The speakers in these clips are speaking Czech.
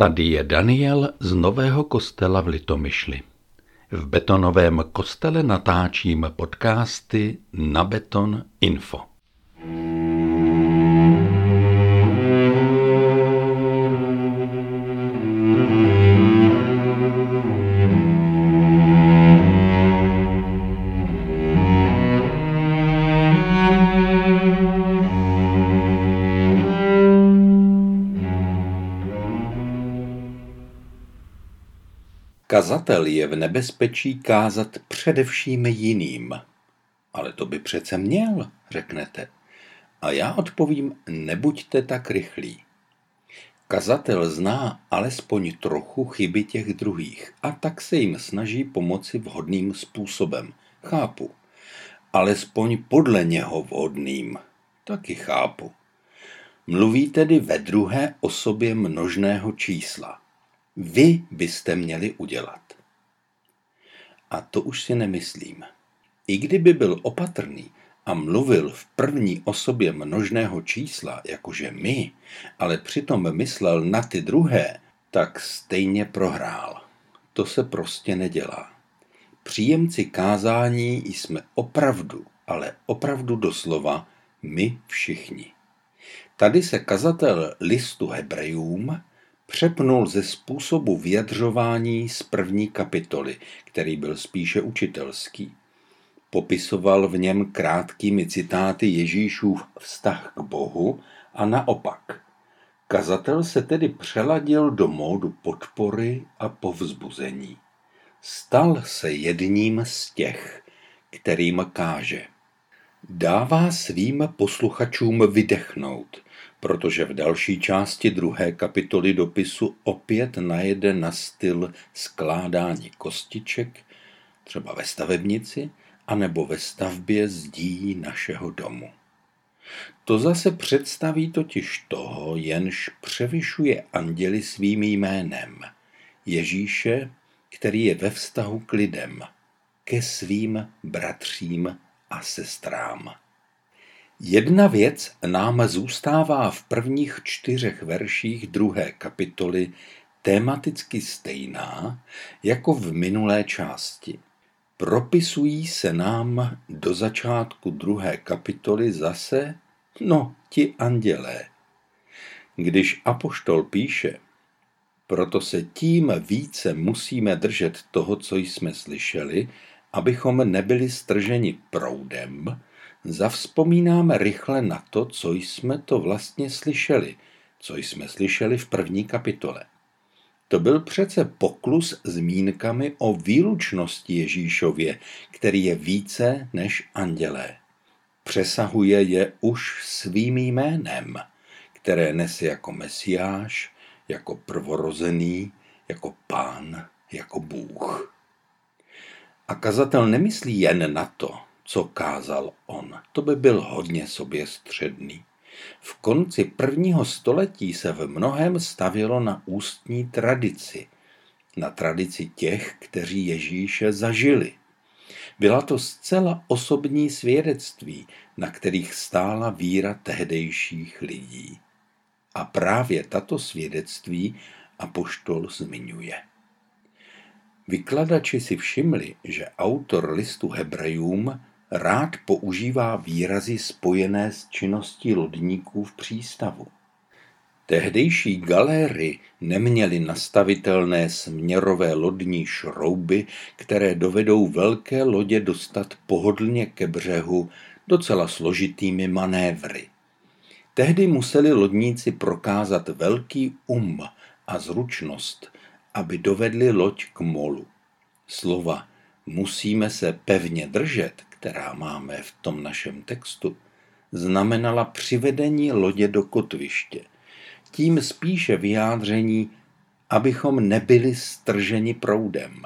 Tady je Daniel z Nového kostela v Litomyšli. V betonovém kostele natáčím podcasty na Beton Info. Kazatel je v nebezpečí kázat především jiným. Ale to by přece měl, řeknete. A já odpovím, nebuďte tak rychlí. Kazatel zná alespoň trochu chyby těch druhých a tak se jim snaží pomoci vhodným způsobem. Chápu. Alespoň podle něho vhodným. Taky chápu. Mluví tedy ve druhé osobě množného čísla vy byste měli udělat. A to už si nemyslím. I kdyby byl opatrný a mluvil v první osobě množného čísla, jakože my, ale přitom myslel na ty druhé, tak stejně prohrál. To se prostě nedělá. Příjemci kázání jsme opravdu, ale opravdu doslova my všichni. Tady se kazatel listu Hebrejům přepnul ze způsobu vyjadřování z první kapitoly, který byl spíše učitelský. Popisoval v něm krátkými citáty Ježíšův vztah k Bohu a naopak. Kazatel se tedy přeladil do módu podpory a povzbuzení. Stal se jedním z těch, kterým káže. Dává svým posluchačům vydechnout – protože v další části druhé kapitoly dopisu opět najede na styl skládání kostiček, třeba ve stavebnici, anebo ve stavbě zdí našeho domu. To zase představí totiž toho, jenž převyšuje anděli svým jménem, Ježíše, který je ve vztahu k lidem, ke svým bratřím a sestrám. Jedna věc nám zůstává v prvních čtyřech verších druhé kapitoly tematicky stejná jako v minulé části. Propisují se nám do začátku druhé kapitoly zase, no, ti andělé. Když apoštol píše, proto se tím více musíme držet toho, co jsme slyšeli, abychom nebyli strženi proudem, Zavzpomínáme rychle na to, co jsme to vlastně slyšeli, co jsme slyšeli v první kapitole. To byl přece poklus zmínkami o výlučnosti Ježíšově, který je více než andělé. Přesahuje je už svým jménem, které nese jako mesiáš, jako prvorozený, jako pán, jako Bůh. A kazatel nemyslí jen na to, co kázal on. To by byl hodně soběstředný. V konci prvního století se v mnohem stavělo na ústní tradici, na tradici těch, kteří Ježíše zažili. Byla to zcela osobní svědectví, na kterých stála víra tehdejších lidí. A právě tato svědectví apoštol zmiňuje. Vykladači si všimli, že autor listu Hebrejům rád používá výrazy spojené s činností lodníků v přístavu. Tehdejší galéry neměly nastavitelné směrové lodní šrouby, které dovedou velké lodě dostat pohodlně ke břehu docela složitými manévry. Tehdy museli lodníci prokázat velký um a zručnost, aby dovedli loď k molu. Slova musíme se pevně držet, která máme v tom našem textu, znamenala přivedení lodě do kotviště. Tím spíše vyjádření, abychom nebyli strženi proudem,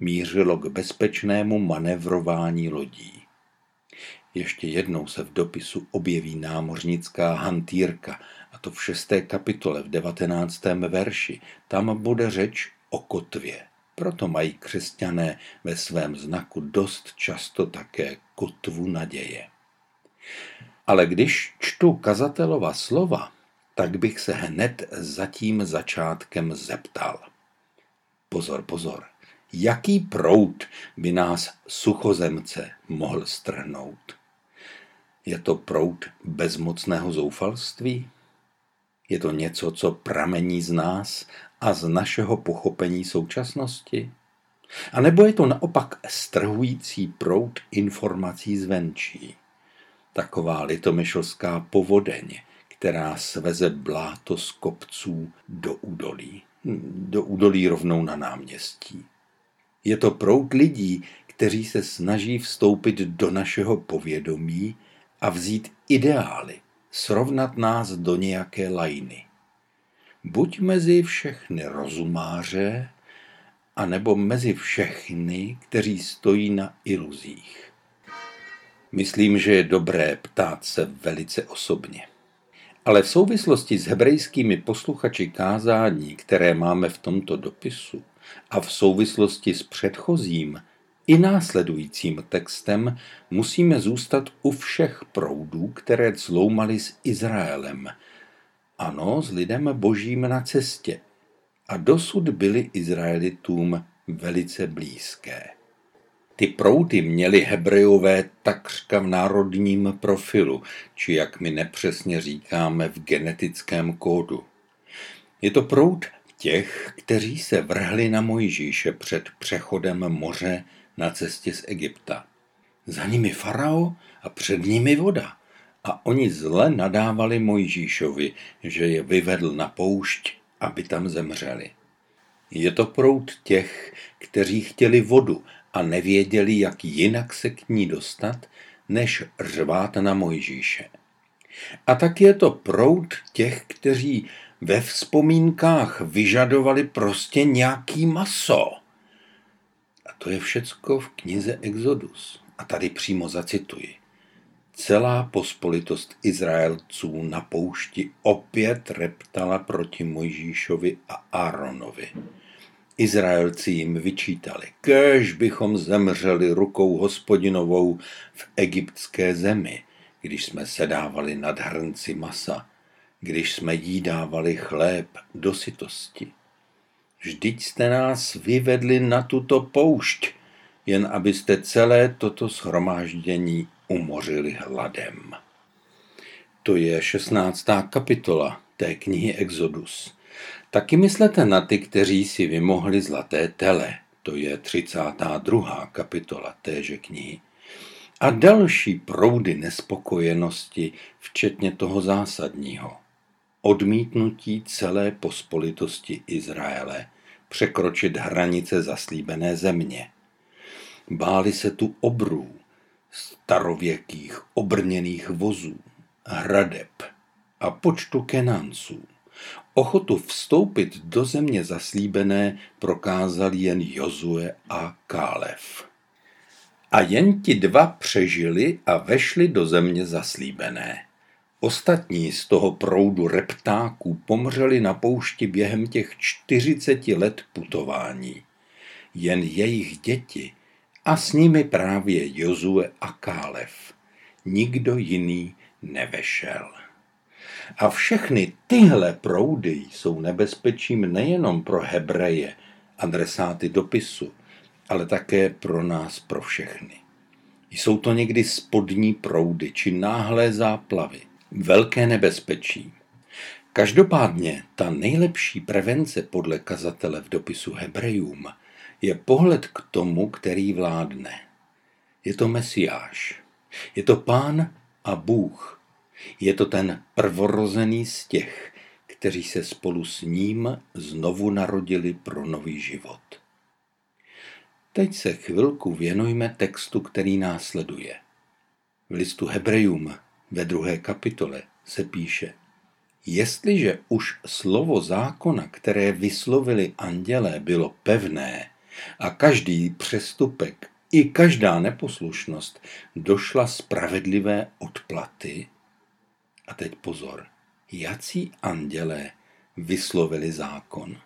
mířilo k bezpečnému manevrování lodí. Ještě jednou se v dopisu objeví námořnická hantýrka, a to v šesté kapitole v devatenáctém verši. Tam bude řeč o kotvě. Proto mají křesťané ve svém znaku dost často také kotvu naděje. Ale když čtu kazatelova slova, tak bych se hned za tím začátkem zeptal. Pozor, pozor, jaký prout by nás suchozemce mohl strhnout? Je to prout bezmocného zoufalství? Je to něco, co pramení z nás a z našeho pochopení současnosti? A nebo je to naopak strhující prout informací zvenčí? Taková litomyšlská povodeň, která sveze bláto z kopců do údolí. Do údolí rovnou na náměstí. Je to prout lidí, kteří se snaží vstoupit do našeho povědomí a vzít ideály, srovnat nás do nějaké lajny. Buď mezi všechny rozumáře, anebo mezi všechny, kteří stojí na iluzích. Myslím, že je dobré ptát se velice osobně. Ale v souvislosti s hebrejskými posluchači kázání, které máme v tomto dopisu, a v souvislosti s předchozím i následujícím textem musíme zůstat u všech proudů, které cloumaly s Izraelem. Ano, s lidem božím na cestě. A dosud byly Izraelitům velice blízké. Ty proudy měly hebrejové takřka v národním profilu, či jak my nepřesně říkáme v genetickém kódu. Je to proud těch, kteří se vrhli na Mojžíše před přechodem moře na cestě z Egypta. Za nimi farao a před nimi voda. A oni zle nadávali Mojžíšovi, že je vyvedl na poušť, aby tam zemřeli. Je to proud těch, kteří chtěli vodu a nevěděli, jak jinak se k ní dostat, než řvát na Mojžíše. A tak je to proud těch, kteří ve vzpomínkách vyžadovali prostě nějaký maso. A to je všecko v knize Exodus. A tady přímo zacituji. Celá pospolitost Izraelců na poušti opět reptala proti Mojžíšovi a Áronovi. Izraelci jim vyčítali, kež bychom zemřeli rukou hospodinovou v egyptské zemi, když jsme sedávali nad hrnci masa, když jsme jí dávali chléb do sytosti. Vždyť jste nás vyvedli na tuto poušť, jen abyste celé toto shromáždění umořili hladem. To je 16. kapitola té knihy Exodus. Taky myslete na ty, kteří si vymohli zlaté tele. To je 32. kapitola téže knihy. A další proudy nespokojenosti, včetně toho zásadního. Odmítnutí celé pospolitosti Izraele překročit hranice zaslíbené země. Báli se tu obrů, starověkých obrněných vozů, hradeb a počtu kenánců. Ochotu vstoupit do země zaslíbené prokázali jen Jozue a Kálev. A jen ti dva přežili a vešli do země zaslíbené. Ostatní z toho proudu reptáků pomřeli na poušti během těch čtyřiceti let putování. Jen jejich děti a s nimi právě Jozue a Kálev. Nikdo jiný nevešel. A všechny tyhle proudy jsou nebezpečím nejenom pro Hebreje, adresáty dopisu, ale také pro nás, pro všechny. Jsou to někdy spodní proudy či náhlé záplavy, velké nebezpečí. Každopádně ta nejlepší prevence podle kazatele v dopisu Hebrejům je pohled k tomu, který vládne. Je to Mesiáš. Je to Pán a Bůh. Je to ten prvorozený z těch, kteří se spolu s ním znovu narodili pro nový život. Teď se chvilku věnujme textu, který následuje. V listu Hebrejům ve druhé kapitole se píše Jestliže už slovo zákona, které vyslovili andělé, bylo pevné a každý přestupek i každá neposlušnost došla spravedlivé odplaty, a teď pozor, jací andělé vyslovili zákon?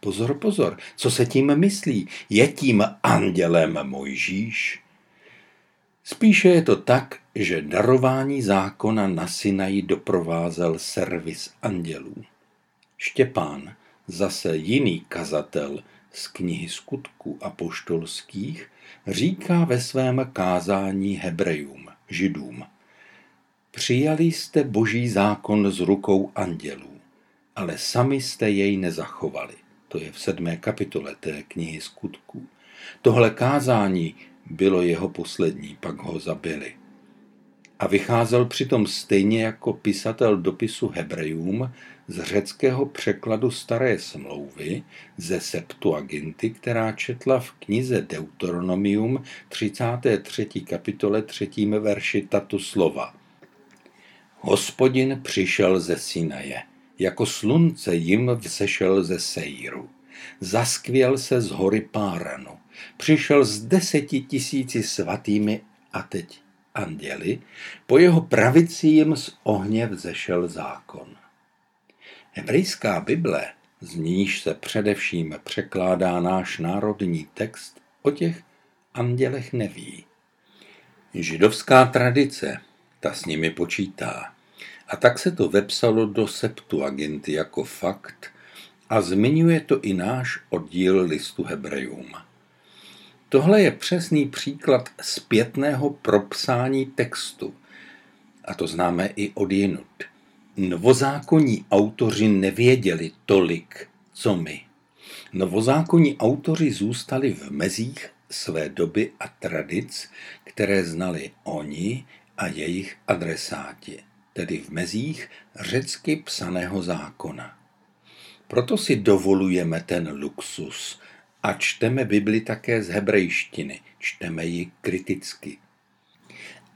Pozor, pozor, co se tím myslí? Je tím andělem Mojžíš? Spíše je to tak, že darování zákona na Sinaji doprovázel servis andělů. Štěpán, zase jiný kazatel z knihy skutků apoštolských, říká ve svém kázání Hebrejům, Židům. Přijali jste boží zákon z rukou andělů, ale sami jste jej nezachovali. To je v sedmé kapitole té knihy skutků. Tohle kázání bylo jeho poslední, pak ho zabili. A vycházel přitom stejně jako pisatel dopisu Hebrejům z řeckého překladu Staré smlouvy ze Septuaginty, která četla v knize Deuteronomium 33. kapitole 3. verši tato slova. Hospodin přišel ze Sinaje, jako slunce jim vzešel ze Sejru. Zaskvěl se z hory Páranu přišel s deseti tisíci svatými a teď anděli, po jeho pravici jim z ohně vzešel zákon. Hebrejská Bible, z níž se především překládá náš národní text, o těch andělech neví. Židovská tradice, ta s nimi počítá. A tak se to vepsalo do Septuaginty jako fakt a zmiňuje to i náš oddíl listu Hebrejům. Tohle je přesný příklad zpětného propsání textu. A to známe i od jinut. Novozákonní autoři nevěděli tolik, co my. Novozákonní autoři zůstali v mezích své doby a tradic, které znali oni a jejich adresáti, tedy v mezích řecky psaného zákona. Proto si dovolujeme ten luxus – a čteme Bibli také z hebrejštiny, čteme ji kriticky.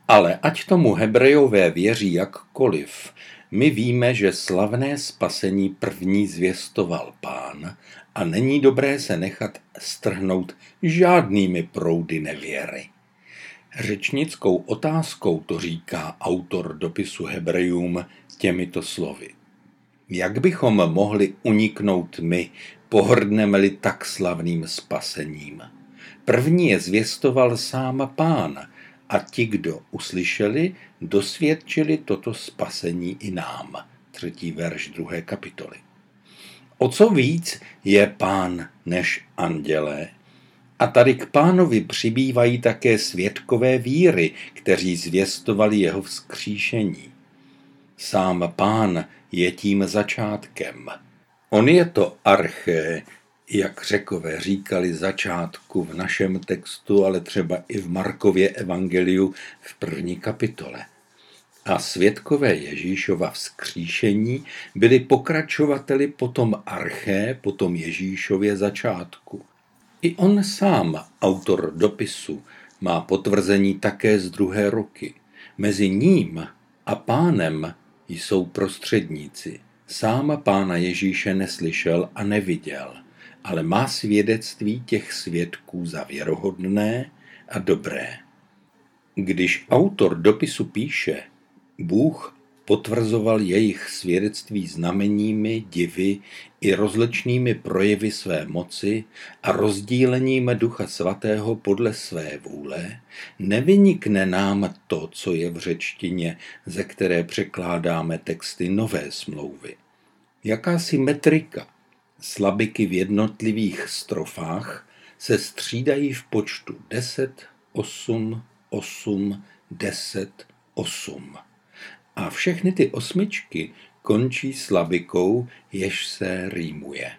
Ale ať tomu hebrejové věří jakkoliv, my víme, že slavné spasení první zvěstoval pán a není dobré se nechat strhnout žádnými proudy nevěry. Řečnickou otázkou to říká autor dopisu Hebrejům těmito slovy. Jak bychom mohli uniknout my pohrdneme-li tak slavným spasením. První je zvěstoval sám pán a ti, kdo uslyšeli, dosvědčili toto spasení i nám. Třetí verš druhé kapitoly. O co víc je pán než andělé? A tady k pánovi přibývají také svědkové víry, kteří zvěstovali jeho vzkříšení. Sám pán je tím začátkem – On je to arché, jak řekové říkali začátku v našem textu, ale třeba i v Markově evangeliu v první kapitole. A svědkové Ježíšova vzkříšení byli pokračovateli potom arché, potom Ježíšově začátku. I on sám, autor dopisu, má potvrzení také z druhé ruky. Mezi ním a pánem jsou prostředníci – Sám pána Ježíše neslyšel a neviděl, ale má svědectví těch svědků za věrohodné a dobré. Když autor dopisu píše, Bůh potvrzoval jejich svědectví znameními, divy i rozličnými projevy své moci a rozdílením Ducha Svatého podle své vůle, nevynikne nám to, co je v řečtině, ze které překládáme texty nové smlouvy. Jakási metrika, slabiky v jednotlivých strofách se střídají v počtu 10, 8, 8, 10, 8 a všechny ty osmičky končí slabikou, jež se rýmuje.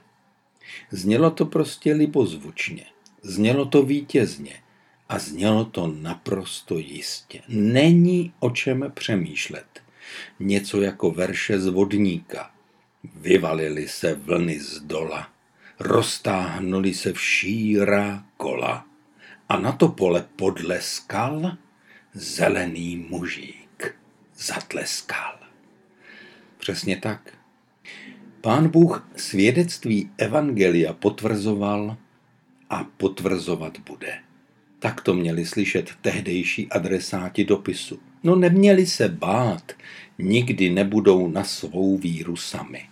Znělo to prostě libozvučně, znělo to vítězně a znělo to naprosto jistě. Není o čem přemýšlet. Něco jako verše z vodníka. Vyvalily se vlny z dola, roztáhnuli se v šíra kola a na to pole podle skal zelený mužík zatleskal. Přesně tak. Pán Bůh svědectví Evangelia potvrzoval a potvrzovat bude. Tak to měli slyšet tehdejší adresáti dopisu. No neměli se bát, nikdy nebudou na svou víru sami.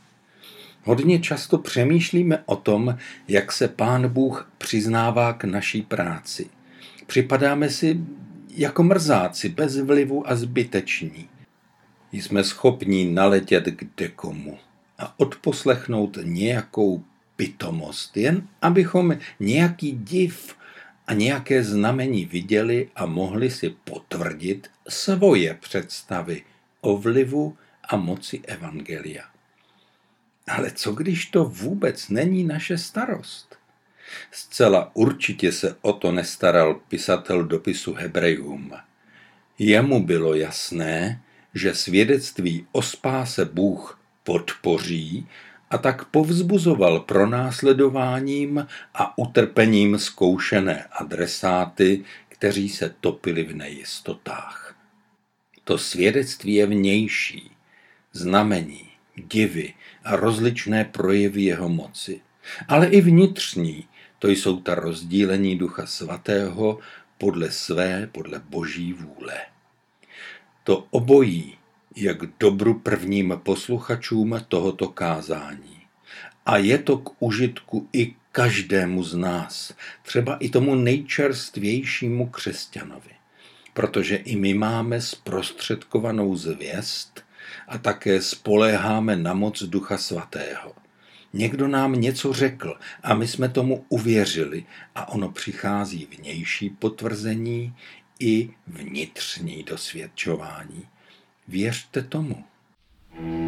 Hodně často přemýšlíme o tom, jak se Pán Bůh přiznává k naší práci. Připadáme si jako mrzáci, bez vlivu a zbyteční. Jsme schopni naletět k dekomu a odposlechnout nějakou pitomost, jen abychom nějaký div a nějaké znamení viděli a mohli si potvrdit svoje představy o vlivu a moci Evangelia. Ale co když to vůbec není naše starost? Zcela určitě se o to nestaral pisatel dopisu Hebrejům. Jemu bylo jasné, že svědectví o spáse Bůh podpoří a tak povzbuzoval pronásledováním a utrpením zkoušené adresáty, kteří se topili v nejistotách. To svědectví je vnější, znamení, divy a rozličné projevy jeho moci, ale i vnitřní, to jsou ta rozdílení Ducha Svatého podle své, podle boží vůle. To obojí jak dobru prvním posluchačům tohoto kázání. A je to k užitku i každému z nás, třeba i tomu nejčerstvějšímu křesťanovi, protože i my máme zprostředkovanou zvěst a také spoléháme na moc Ducha Svatého. Někdo nám něco řekl a my jsme tomu uvěřili a ono přichází vnější potvrzení i vnitřní dosvědčování. Věřte tomu. Hmm.